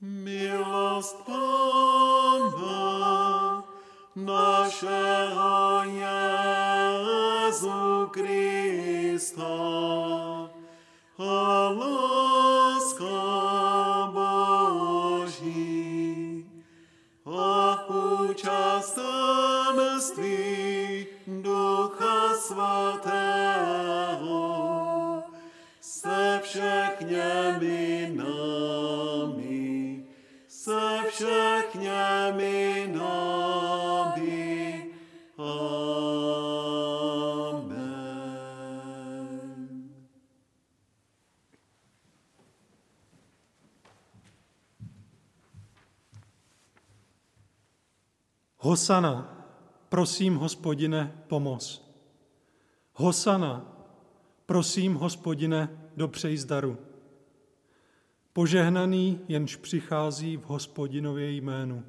Milost Pana našeho Jezu Krista Hosana, prosím, hospodine, pomoz. Hosana, prosím, hospodine, dopřej zdaru. Požehnaný, jenž přichází v hospodinově jménu.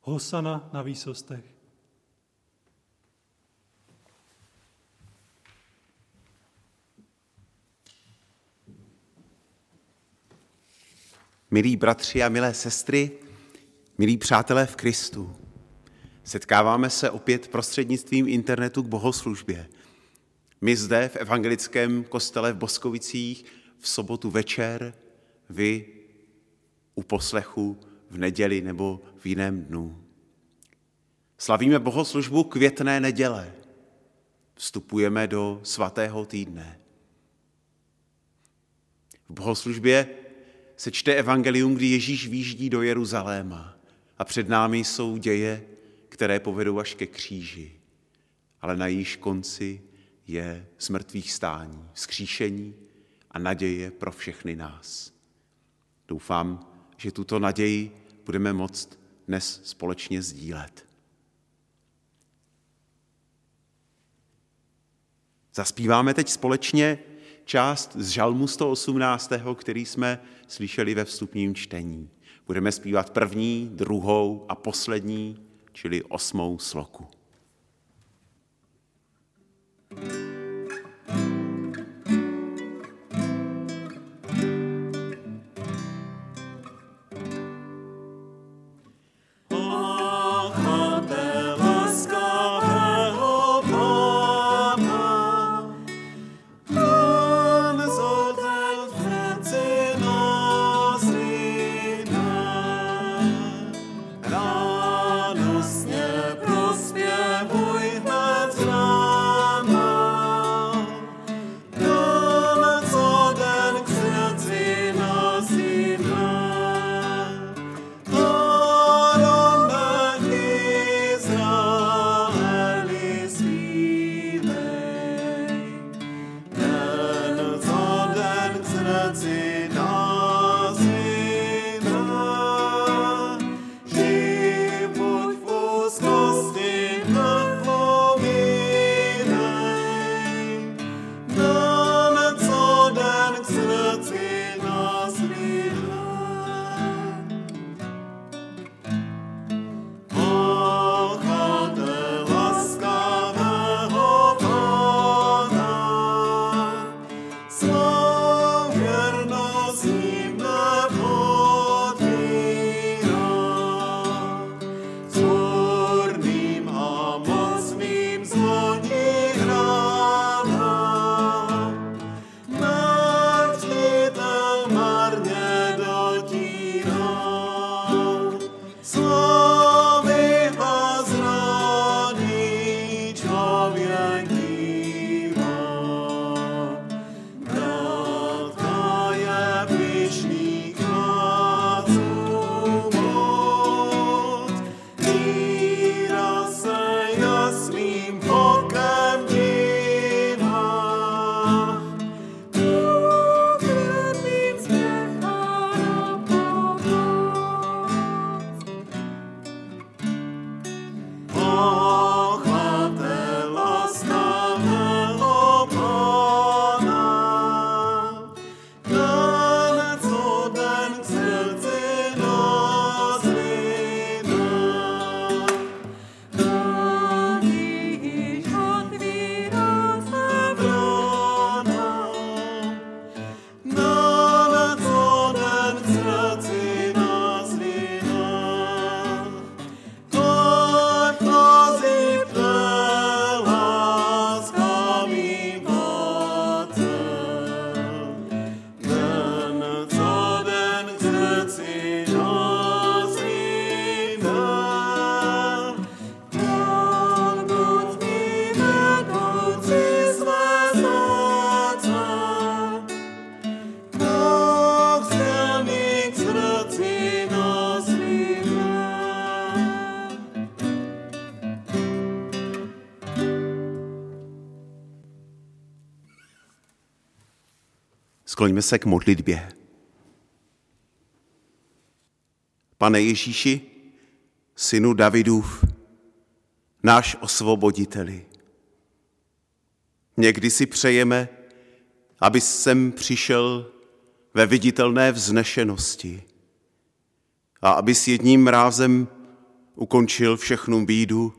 Hosana na výsostech. Milí bratři a milé sestry, milí přátelé v Kristu, setkáváme se opět prostřednictvím internetu k bohoslužbě. My zde v evangelickém kostele v Boskovicích v sobotu večer, vy u poslechu v neděli nebo v jiném dnu. Slavíme bohoslužbu květné neděle. Vstupujeme do svatého týdne. V bohoslužbě se čte evangelium, kdy Ježíš výjíždí do Jeruzaléma a před námi jsou děje, které povedou až ke kříži. Ale na jejíž konci je smrtvých stání, skříšení a naděje pro všechny nás. Doufám, že tuto naději budeme moct dnes společně sdílet. Zaspíváme teď společně část z Žalmu 118., který jsme slyšeli ve vstupním čtení. Budeme zpívat první, druhou a poslední, čili osmou sloku. Skloňme se k modlitbě. Pane Ježíši, synu Davidův, náš osvoboditeli. Někdy si přejeme, aby sem přišel ve viditelné vznešenosti a aby s jedním rázem ukončil všechnu bídu,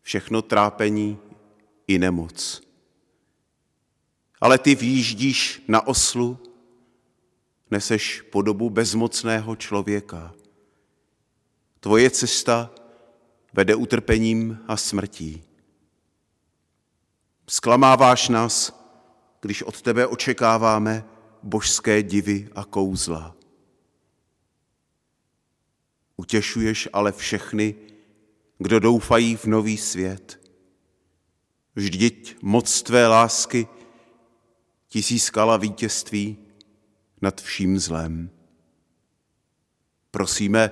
všechno trápení i nemoc. Ale ty výjíždíš na oslu, neseš podobu bezmocného člověka. Tvoje cesta vede utrpením a smrtí. Sklamáváš nás, když od tebe očekáváme božské divy a kouzla. Utěšuješ ale všechny, kdo doufají v nový svět. Vždyť moc tvé lásky ti získala vítězství nad vším zlem. Prosíme,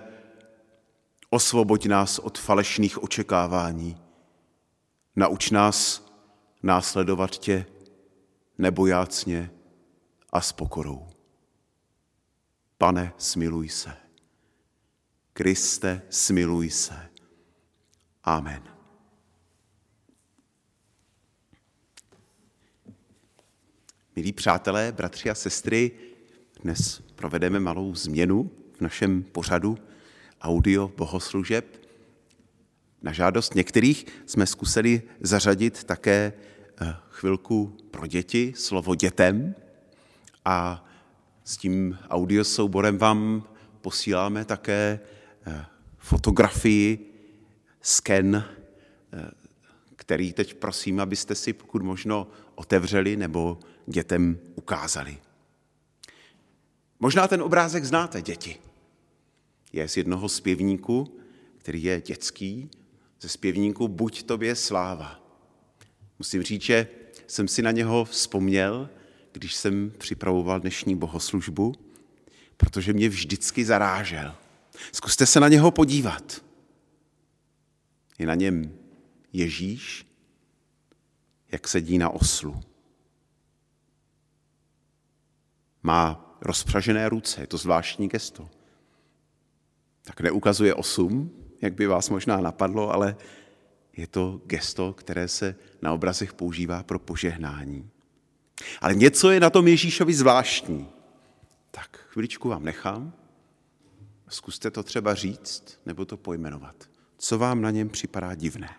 osvoboď nás od falešných očekávání. Nauč nás následovat tě nebojácně a s pokorou. Pane, smiluj se. Kriste, smiluj se. Amen. Milí přátelé, bratři a sestry, dnes provedeme malou změnu v našem pořadu audio bohoslužeb. Na žádost některých jsme zkusili zařadit také eh, chvilku pro děti, slovo dětem a s tím audiosouborem vám posíláme také eh, fotografii, sken, eh, který teď prosím, abyste si pokud možno otevřeli nebo dětem ukázali. Možná ten obrázek znáte, děti. Je z jednoho zpěvníku, který je dětský, ze zpěvníku Buď tobě sláva. Musím říct, že jsem si na něho vzpomněl, když jsem připravoval dnešní bohoslužbu, protože mě vždycky zarážel. Zkuste se na něho podívat. Je na něm Ježíš, jak sedí na oslu. Má rozpřažené ruce, je to zvláštní gesto. Tak neukazuje osm, jak by vás možná napadlo, ale je to gesto, které se na obrazech používá pro požehnání. Ale něco je na tom Ježíšovi zvláštní. Tak chviličku vám nechám. Zkuste to třeba říct nebo to pojmenovat. Co vám na něm připadá divné?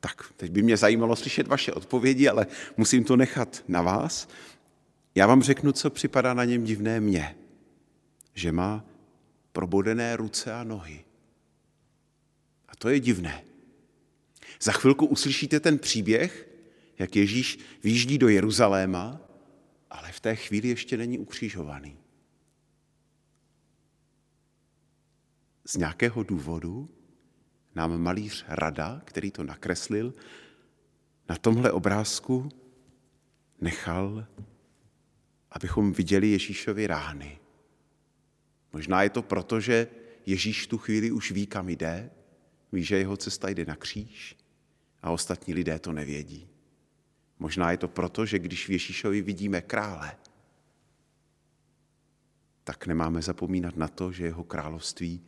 Tak, teď by mě zajímalo slyšet vaše odpovědi, ale musím to nechat na vás. Já vám řeknu, co připadá na něm divné mně. Že má probodené ruce a nohy. A to je divné. Za chvilku uslyšíte ten příběh, jak Ježíš výjíždí do Jeruzaléma, ale v té chvíli ještě není ukřižovaný. Z nějakého důvodu nám malíř Rada, který to nakreslil, na tomhle obrázku nechal, abychom viděli Ježíšovi rány. Možná je to proto, že Ježíš tu chvíli už ví, kam jde, ví, že jeho cesta jde na kříž a ostatní lidé to nevědí. Možná je to proto, že když v Ježíšovi vidíme krále, tak nemáme zapomínat na to, že jeho království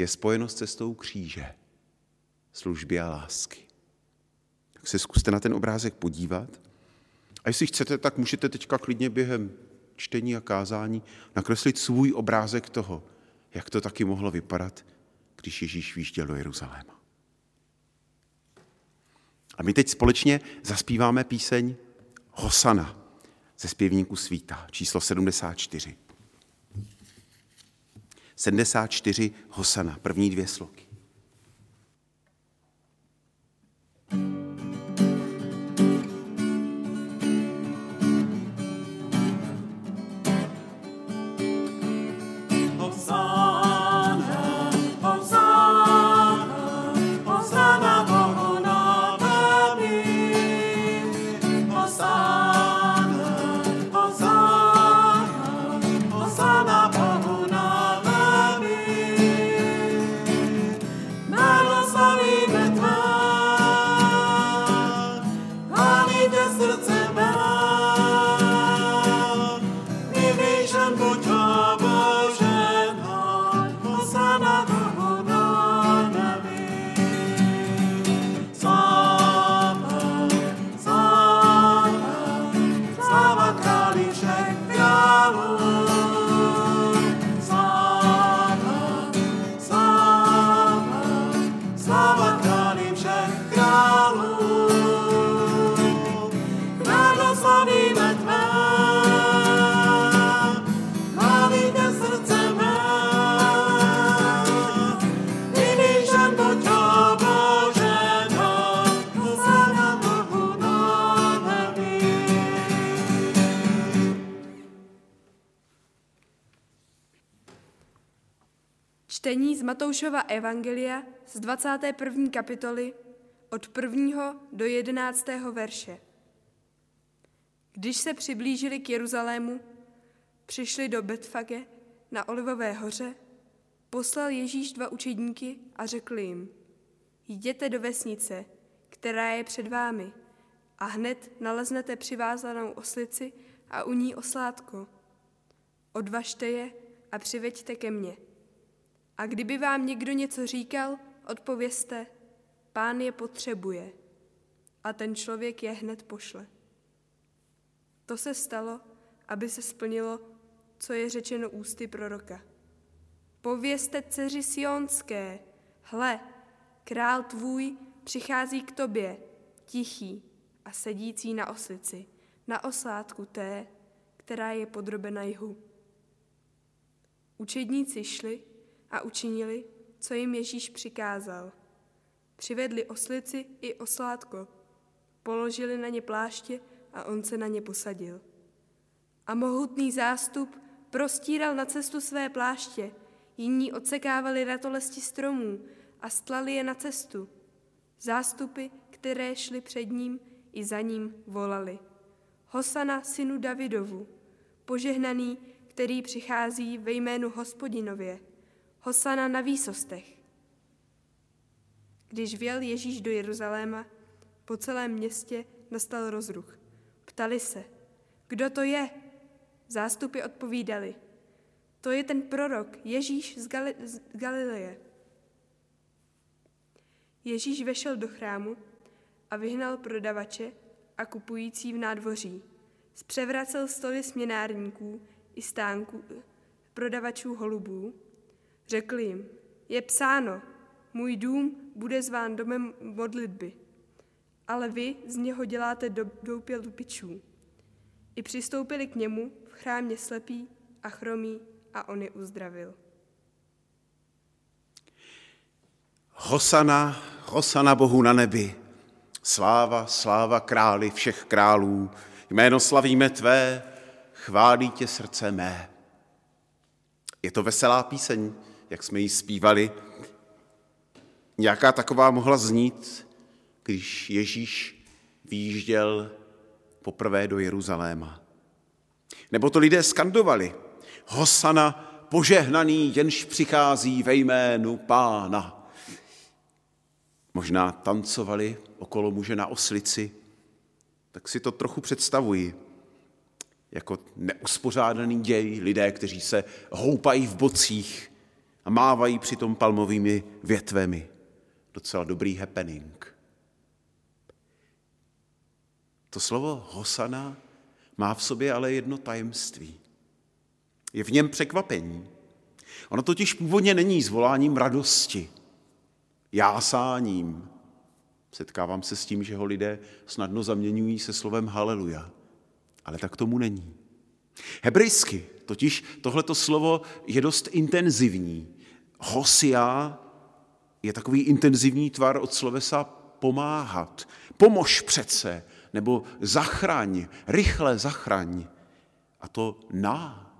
je spojeno s cestou kříže, služby a lásky. Tak se zkuste na ten obrázek podívat. A jestli chcete, tak můžete teďka klidně během čtení a kázání nakreslit svůj obrázek toho, jak to taky mohlo vypadat, když Ježíš výjížděl do Jeruzaléma. A my teď společně zaspíváme píseň Hosana ze zpěvníku Svíta, číslo 74. 74 Hosana, první dvě sloky. Matoušova Evangelia z 21. kapitoly od 1. do 11. verše. Když se přiblížili k Jeruzalému, přišli do Betfage na Olivové hoře, poslal Ježíš dva učedníky a řekl jim, jděte do vesnice, která je před vámi, a hned naleznete přivázanou oslici a u ní oslátko. Odvažte je a přiveďte ke mně. A kdyby vám někdo něco říkal, odpověste, pán je potřebuje. A ten člověk je hned pošle. To se stalo, aby se splnilo, co je řečeno ústy proroka. Povězte dceři Sionské, hle, král tvůj přichází k tobě, tichý a sedící na oslici, na oslátku té, která je podrobena jihu. Učedníci šli a učinili, co jim Ježíš přikázal. Přivedli oslici i oslátko, položili na ně pláště a on se na ně posadil. A mohutný zástup prostíral na cestu své pláště, jiní odsekávali ratolesti stromů a stlali je na cestu. Zástupy, které šly před ním i za ním, volali. Hosana synu Davidovu, požehnaný, který přichází ve jménu hospodinově. Hosana na výsostech. Když vjel Ježíš do Jeruzaléma, po celém městě nastal rozruch. Ptali se, kdo to je? Zástupy odpovídali, to je ten prorok, Ježíš z, Gali- z Galileje. Ježíš vešel do chrámu a vyhnal prodavače a kupující v nádvoří. Zpřevracel stoly směnárníků i stánků prodavačů holubů. Řekl jim, je psáno, můj dům bude zván domem modlitby, ale vy z něho děláte do, doupě lupičů. I přistoupili k němu v chrámě slepí a chromí a on je uzdravil. Hosana, hosana Bohu na nebi. Sláva, sláva králi všech králů. Jméno slavíme tvé, chválí tě srdce mé. Je to veselá píseň, jak jsme ji zpívali. Nějaká taková mohla znít, když Ježíš výjížděl poprvé do Jeruzaléma. Nebo to lidé skandovali. Hosana, požehnaný, jenž přichází ve jménu pána. Možná tancovali okolo muže na oslici, tak si to trochu představuji. Jako neuspořádaný děj, lidé, kteří se houpají v bocích a mávají přitom palmovými větvemi. Docela dobrý happening. To slovo hosana má v sobě ale jedno tajemství. Je v něm překvapení. Ono totiž původně není zvoláním radosti, jásáním. Setkávám se s tím, že ho lidé snadno zaměňují se slovem haleluja. Ale tak tomu není. Hebrejsky totiž tohleto slovo je dost intenzivní. Hosia je takový intenzivní tvar od slovesa pomáhat. Pomož přece, nebo zachraň, rychle zachraň. A to na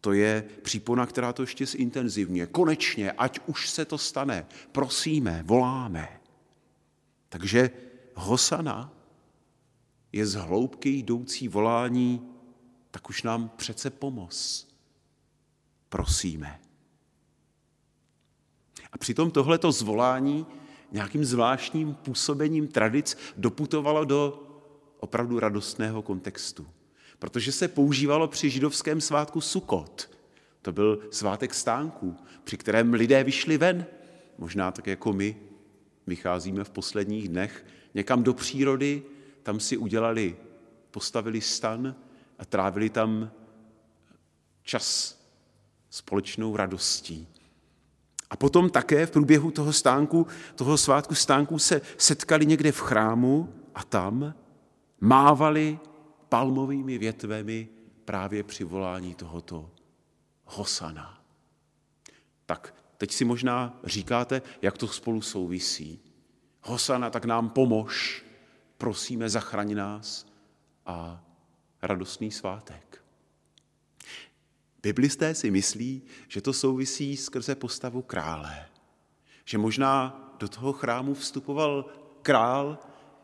to je přípona, která to ještě zintenzivně. Konečně, ať už se to stane, prosíme, voláme. Takže Hosana je z hloubky jdoucí volání, tak už nám přece pomoz. Prosíme. A přitom tohleto zvolání nějakým zvláštním působením tradic doputovalo do opravdu radostného kontextu protože se používalo při židovském svátku Sukot. To byl svátek stánků, při kterém lidé vyšli ven, možná tak jako my vycházíme v posledních dnech, někam do přírody, tam si udělali, postavili stan a trávili tam čas společnou radostí. A potom také v průběhu toho stánku, toho svátku stánků se setkali někde v chrámu a tam mávali palmovými větvemi právě při volání tohoto Hosana. Tak teď si možná říkáte, jak to spolu souvisí. Hosana, tak nám pomož, prosíme, zachraň nás a radostný svátek. Biblisté si myslí, že to souvisí skrze postavu krále. Že možná do toho chrámu vstupoval král,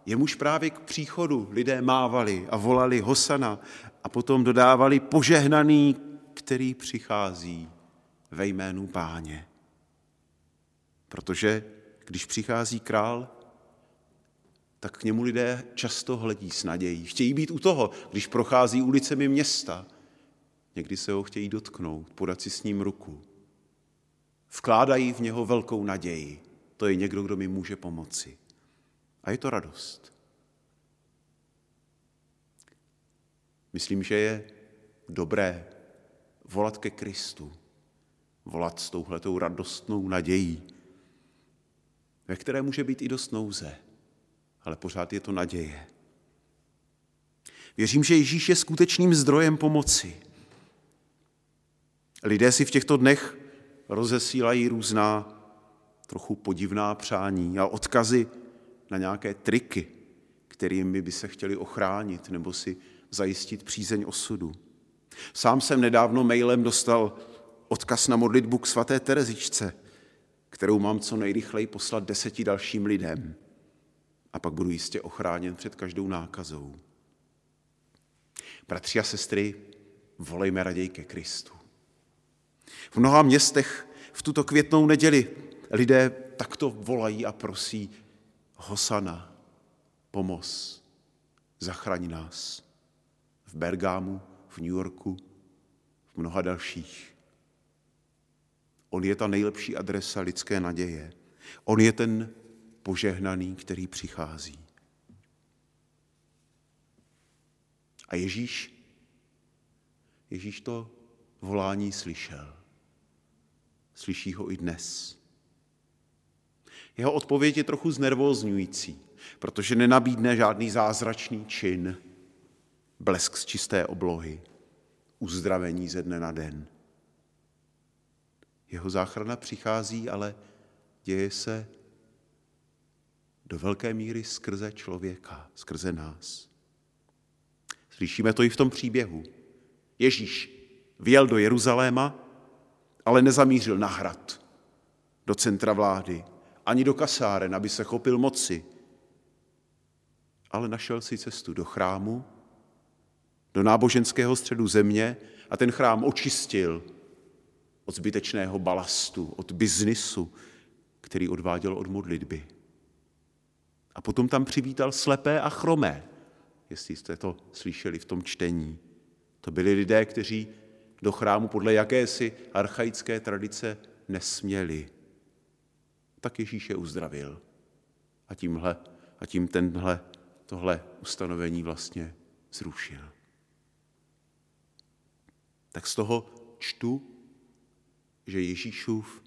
jemuž právě k příchodu lidé mávali a volali Hosana a potom dodávali požehnaný, který přichází ve jménu páně. Protože když přichází král, tak k němu lidé často hledí s nadějí. Chtějí být u toho, když prochází ulicemi města. Někdy se ho chtějí dotknout, podat si s ním ruku. Vkládají v něho velkou naději. To je někdo, kdo mi může pomoci. A je to radost. Myslím, že je dobré volat ke Kristu, volat s touhletou radostnou nadějí, ve které může být i dost nouze, ale pořád je to naděje. Věřím, že Ježíš je skutečným zdrojem pomoci. Lidé si v těchto dnech rozesílají různá trochu podivná přání a odkazy na nějaké triky, kterými by se chtěli ochránit nebo si zajistit přízeň osudu. Sám jsem nedávno mailem dostal odkaz na modlitbu k svaté Terezičce, kterou mám co nejrychleji poslat deseti dalším lidem. A pak budu jistě ochráněn před každou nákazou. Bratři a sestry, volejme raději ke Kristu. V mnoha městech v tuto květnou neděli lidé takto volají a prosí Hosana, pomoz, zachraň nás. V Bergámu, v New Yorku, v mnoha dalších. On je ta nejlepší adresa lidské naděje. On je ten požehnaný, který přichází. A Ježíš, Ježíš to volání slyšel. Slyší ho i dnes. Jeho odpověď je trochu znervózňující, protože nenabídne žádný zázračný čin, blesk z čisté oblohy, uzdravení ze dne na den. Jeho záchrana přichází, ale děje se do velké míry skrze člověka, skrze nás. Slyšíme to i v tom příběhu. Ježíš vjel do Jeruzaléma, ale nezamířil na hrad, do centra vlády, ani do kasáren, aby se chopil moci, ale našel si cestu do chrámu, do náboženského středu země a ten chrám očistil od zbytečného balastu, od biznisu, který odváděl od modlitby. A potom tam přivítal slepé a chromé, jestli jste to slyšeli v tom čtení. To byli lidé, kteří do chrámu podle jakési archaické tradice nesměli tak Ježíš je uzdravil. A tímhle, a tím tenhle, tohle ustanovení vlastně zrušil. Tak z toho čtu, že Ježíšův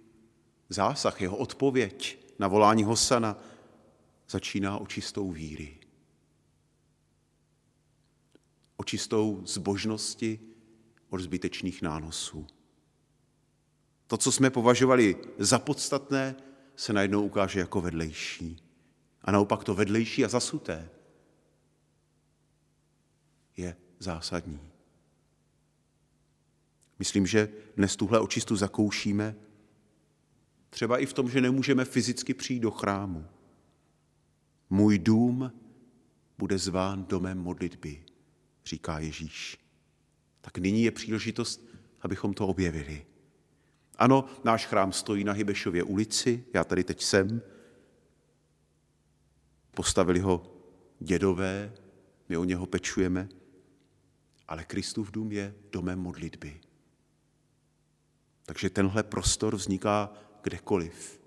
zásah, jeho odpověď na volání Hosana začíná očistou víry. Očistou zbožnosti od zbytečných nánosů. To, co jsme považovali za podstatné, se najednou ukáže jako vedlejší. A naopak to vedlejší a zasuté je zásadní. Myslím, že dnes tuhle očistu zakoušíme třeba i v tom, že nemůžeme fyzicky přijít do chrámu. Můj dům bude zván domem modlitby, říká Ježíš. Tak nyní je příležitost, abychom to objevili. Ano, náš chrám stojí na Hybešově ulici, já tady teď jsem. Postavili ho dědové, my o něho pečujeme, ale Kristův dům je domem modlitby. Takže tenhle prostor vzniká kdekoliv,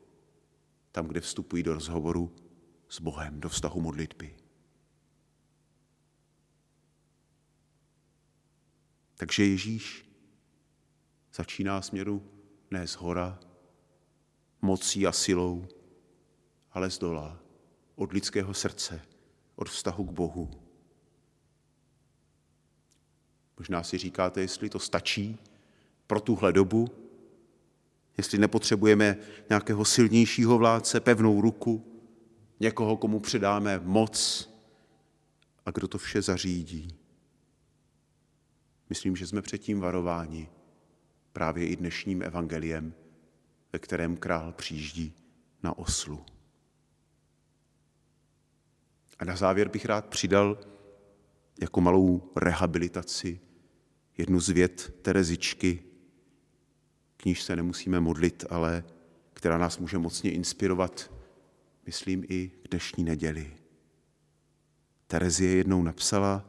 tam, kde vstupují do rozhovoru s Bohem, do vztahu modlitby. Takže Ježíš začíná směru ne z hora, mocí a silou, ale z dola, od lidského srdce, od vztahu k Bohu. Možná si říkáte, jestli to stačí pro tuhle dobu, jestli nepotřebujeme nějakého silnějšího vládce, pevnou ruku, někoho, komu předáme moc a kdo to vše zařídí. Myslím, že jsme předtím varováni právě i dnešním evangeliem, ve kterém král přijíždí na oslu. A na závěr bych rád přidal jako malou rehabilitaci jednu z věd Terezičky, k níž se nemusíme modlit, ale která nás může mocně inspirovat, myslím i k dnešní neděli. Terezie jednou napsala,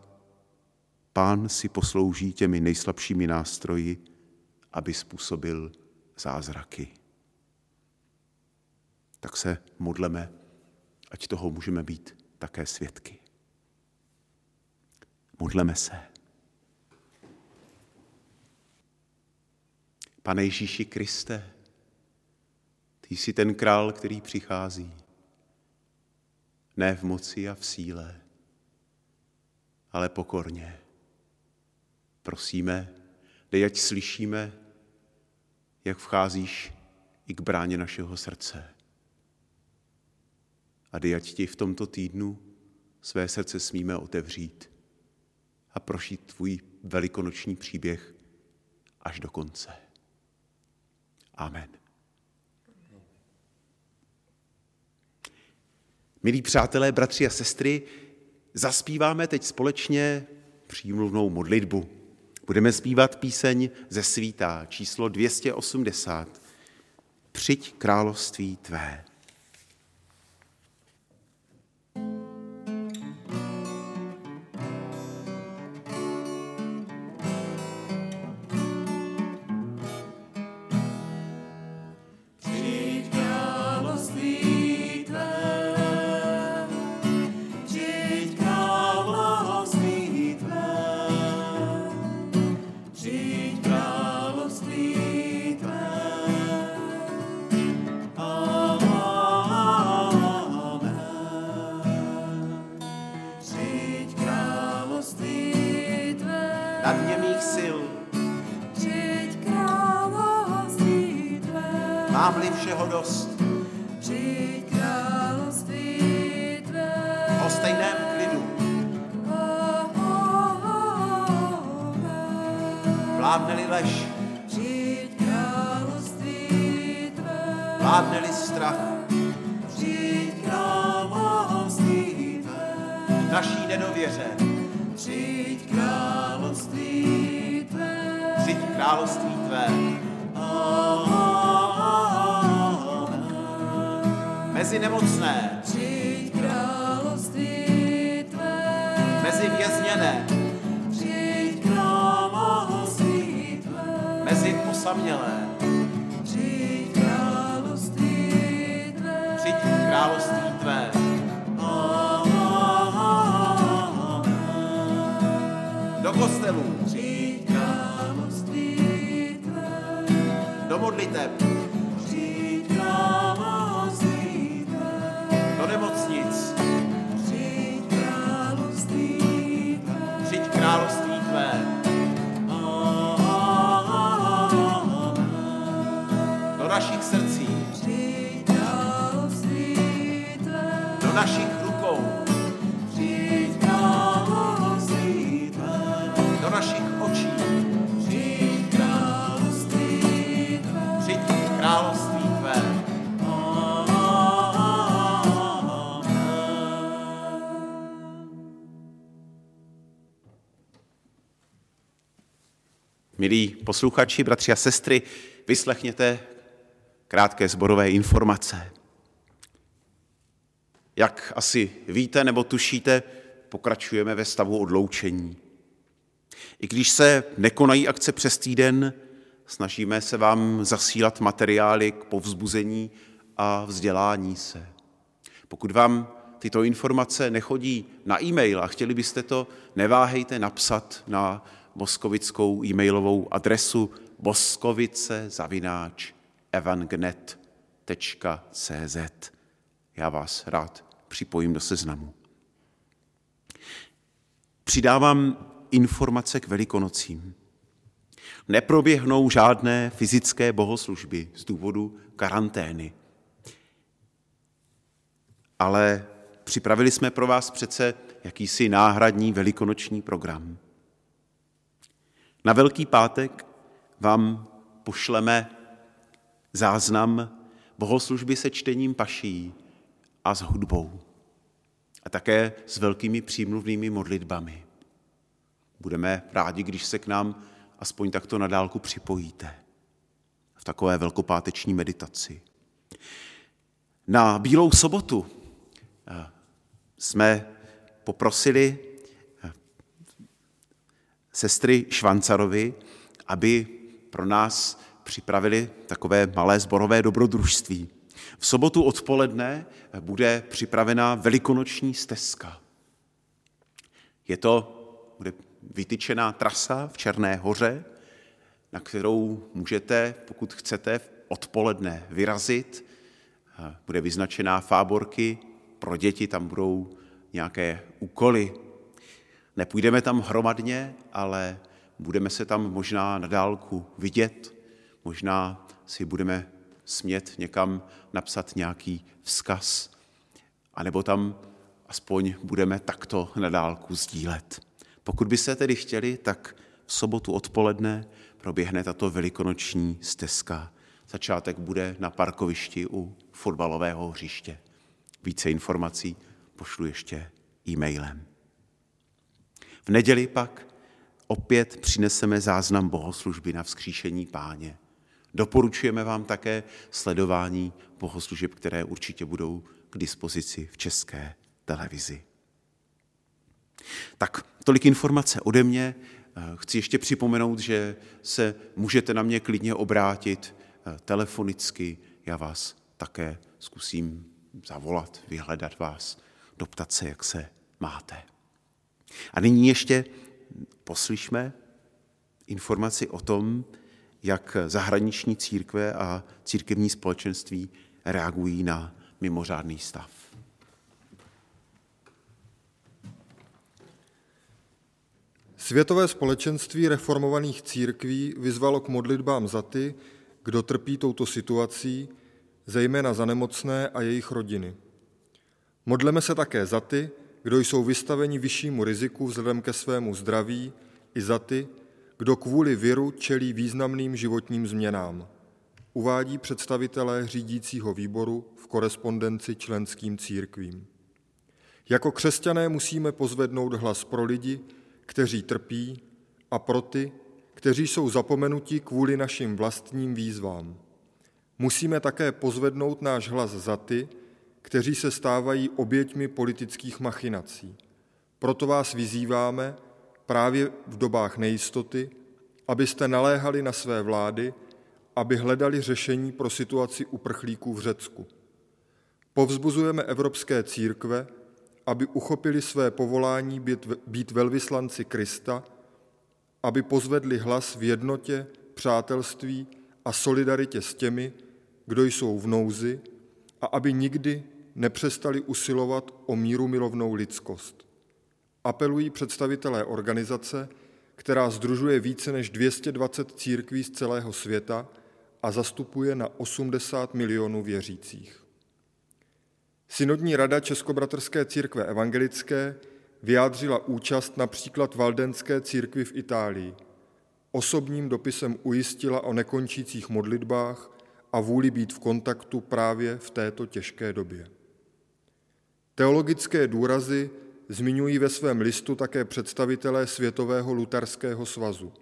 pán si poslouží těmi nejslabšími nástroji, aby způsobil zázraky. Tak se modleme, ať toho můžeme být také svědky. Modleme se. Pane Ježíši Kriste, ty jsi ten král, který přichází. Ne v moci a v síle, ale pokorně. Prosíme, dej, ať slyšíme, jak vcházíš i k bráně našeho srdce. A dej, ať ti v tomto týdnu své srdce smíme otevřít a prošít tvůj velikonoční příběh až do konce. Amen. Milí přátelé, bratři a sestry, zaspíváme teď společně přímluvnou modlitbu. Budeme zpívat píseň ze svítá číslo 280. Přijď království tvé. around us. Království tvé, do kostelů, do modliteb, našich rukou, do našich očí, přijď království tvé. Milí posluchači, bratři a sestry, vyslechněte krátké zborové informace. Jak asi víte nebo tušíte, pokračujeme ve stavu odloučení. I když se nekonají akce přes týden, snažíme se vám zasílat materiály k povzbuzení a vzdělání se. Pokud vám tyto informace nechodí na e-mail a chtěli byste to, neváhejte napsat na moskovickou e-mailovou adresu boskovice zavináč evangnet.cz. Já vás rád připojím do seznamu. Přidávám informace k velikonocím. Neproběhnou žádné fyzické bohoslužby z důvodu karantény. Ale připravili jsme pro vás přece jakýsi náhradní velikonoční program. Na Velký pátek vám pošleme záznam bohoslužby se čtením paší a s hudbou. A také s velkými přímluvnými modlitbami. Budeme rádi, když se k nám aspoň takto na dálku připojíte v takové velkopáteční meditaci. Na Bílou sobotu eh, jsme poprosili eh, sestry Švancarovi, aby pro nás připravili takové malé zborové dobrodružství. V sobotu odpoledne bude připravena velikonoční stezka. Je to, bude vytyčená trasa v Černé hoře, na kterou můžete, pokud chcete, odpoledne vyrazit. Bude vyznačená fáborky, pro děti tam budou nějaké úkoly. Nepůjdeme tam hromadně, ale budeme se tam možná na dálku vidět, možná si budeme smět někam napsat nějaký vzkaz, anebo tam aspoň budeme takto na dálku sdílet. Pokud byste tedy chtěli, tak v sobotu odpoledne proběhne tato velikonoční stezka. Začátek bude na parkovišti u fotbalového hřiště. Více informací pošlu ještě e-mailem. V neděli pak opět přineseme záznam bohoslužby na vzkříšení páně. Doporučujeme vám také sledování bohoslužeb, které určitě budou k dispozici v české televizi. Tak tolik informace ode mě. Chci ještě připomenout, že se můžete na mě klidně obrátit eh, telefonicky. Já vás také zkusím zavolat, vyhledat vás, doptat se, jak se máte. A nyní ještě poslyšme informaci o tom, jak zahraniční církve a církevní společenství reagují na mimořádný stav. Světové společenství reformovaných církví vyzvalo k modlitbám za ty, kdo trpí touto situací, zejména za nemocné a jejich rodiny. Modleme se také za ty, kdo jsou vystaveni vyššímu riziku vzhledem ke svému zdraví, i za ty, kdo kvůli viru čelí významným životním změnám, uvádí představitelé řídícího výboru v korespondenci členským církvím. Jako křesťané musíme pozvednout hlas pro lidi, kteří trpí, a pro ty, kteří jsou zapomenuti kvůli našim vlastním výzvám. Musíme také pozvednout náš hlas za ty, kteří se stávají oběťmi politických machinací. Proto vás vyzýváme právě v dobách nejistoty, abyste naléhali na své vlády, aby hledali řešení pro situaci uprchlíků v Řecku. Povzbuzujeme evropské církve, aby uchopili své povolání být, být velvyslanci Krista, aby pozvedli hlas v jednotě, přátelství a solidaritě s těmi, kdo jsou v nouzi a aby nikdy nepřestali usilovat o míru milovnou lidskost. Apelují představitelé organizace, která združuje více než 220 církví z celého světa a zastupuje na 80 milionů věřících. Synodní rada Českobratrské církve evangelické vyjádřila účast například Valdenské církvi v Itálii. Osobním dopisem ujistila o nekončících modlitbách a vůli být v kontaktu právě v této těžké době. Teologické důrazy zmiňují ve svém listu také představitelé Světového luterského svazu.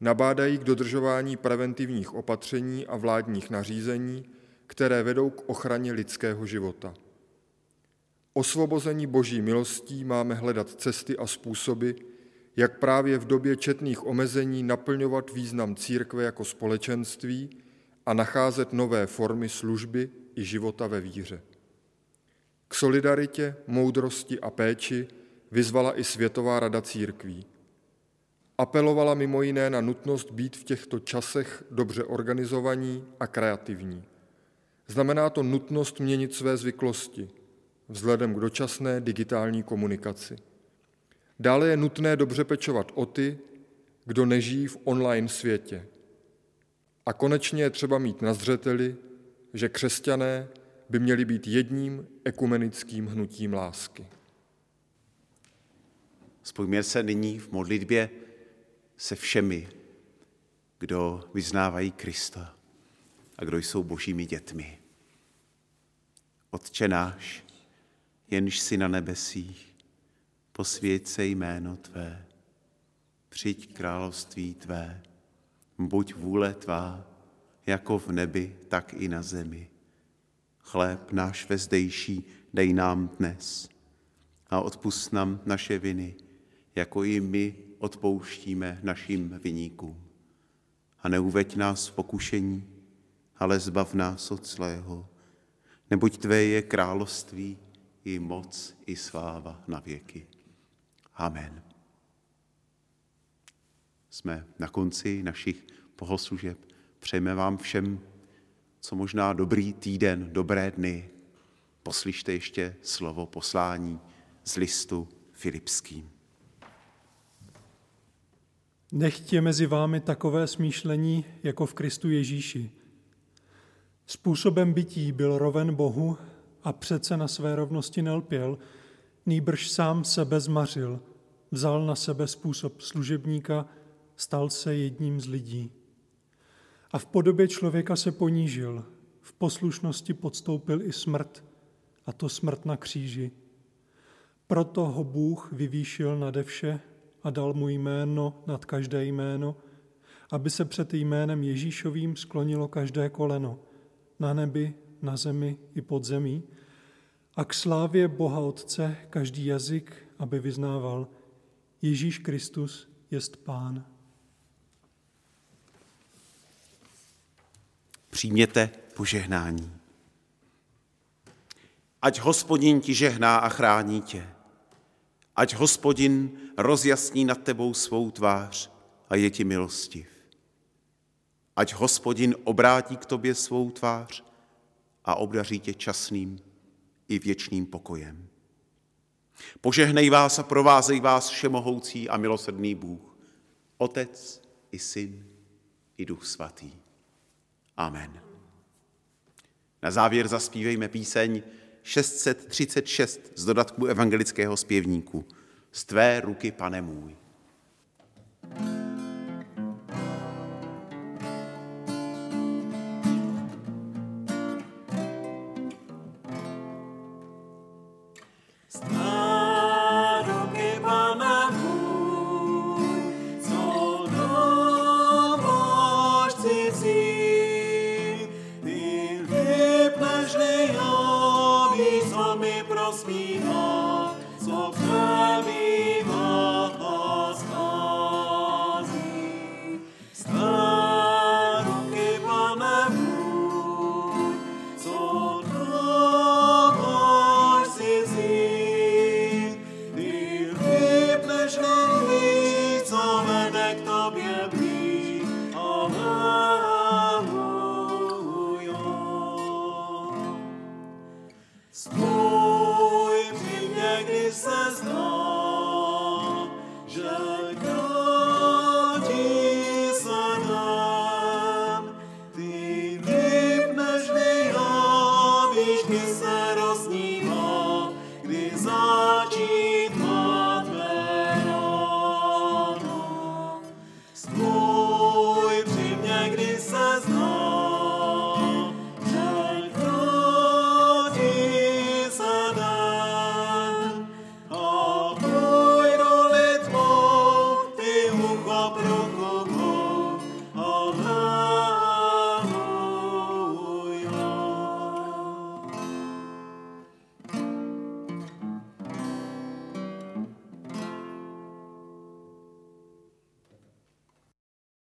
Nabádají k dodržování preventivních opatření a vládních nařízení, které vedou k ochraně lidského života. Osvobození boží milostí máme hledat cesty a způsoby, jak právě v době četných omezení naplňovat význam církve jako společenství a nacházet nové formy služby i života ve víře. Solidaritě, moudrosti a péči vyzvala i Světová rada církví. Apelovala mimo jiné na nutnost být v těchto časech dobře organizovaní a kreativní. Znamená to nutnost měnit své zvyklosti vzhledem k dočasné digitální komunikaci. Dále je nutné dobře pečovat o ty, kdo nežijí v online světě. A konečně je třeba mít na zřeteli, že křesťané by měli být jedním ekumenickým hnutím lásky. Spojíme se nyní v modlitbě se všemi, kdo vyznávají Krista a kdo jsou božími dětmi. Otče náš, jenž si na nebesích, posvěď se jméno Tvé, přijď království Tvé, buď vůle Tvá, jako v nebi, tak i na zemi. Chléb náš vezdejší dej nám dnes a odpust nám naše viny, jako i my odpouštíme našim viníkům. A neuveď nás v pokušení, ale zbav nás od zlého, neboť Tvé je království i moc i sláva na věky. Amen. Jsme na konci našich bohoslužeb. Přejeme vám všem, co možná dobrý týden, dobré dny. Poslyšte ještě slovo poslání z listu Filipským. Nechtě mezi vámi takové smýšlení jako v Kristu Ježíši. Způsobem bytí byl roven Bohu a přece na své rovnosti nelpěl, nýbrž sám sebe zmařil, vzal na sebe způsob služebníka, stal se jedním z lidí. A v podobě člověka se ponížil, v poslušnosti podstoupil i smrt, a to smrt na kříži. Proto ho Bůh vyvýšil nade vše a dal mu jméno nad každé jméno, aby se před jménem Ježíšovým sklonilo každé koleno, na nebi, na zemi i pod zemí, a k slávě Boha Otce každý jazyk, aby vyznával, Ježíš Kristus jest Pán. Přijměte požehnání. Ať hospodin ti žehná a chrání tě. Ať hospodin rozjasní nad tebou svou tvář a je ti milostiv. Ať hospodin obrátí k tobě svou tvář a obdaří tě časným i věčným pokojem. Požehnej vás a provázej vás všemohoucí a milosrdný Bůh, Otec i Syn i Duch Svatý. Amen. Na závěr zaspívejme píseň 636 z dodatku evangelického zpěvníku. Z tvé ruky, pane můj. thank you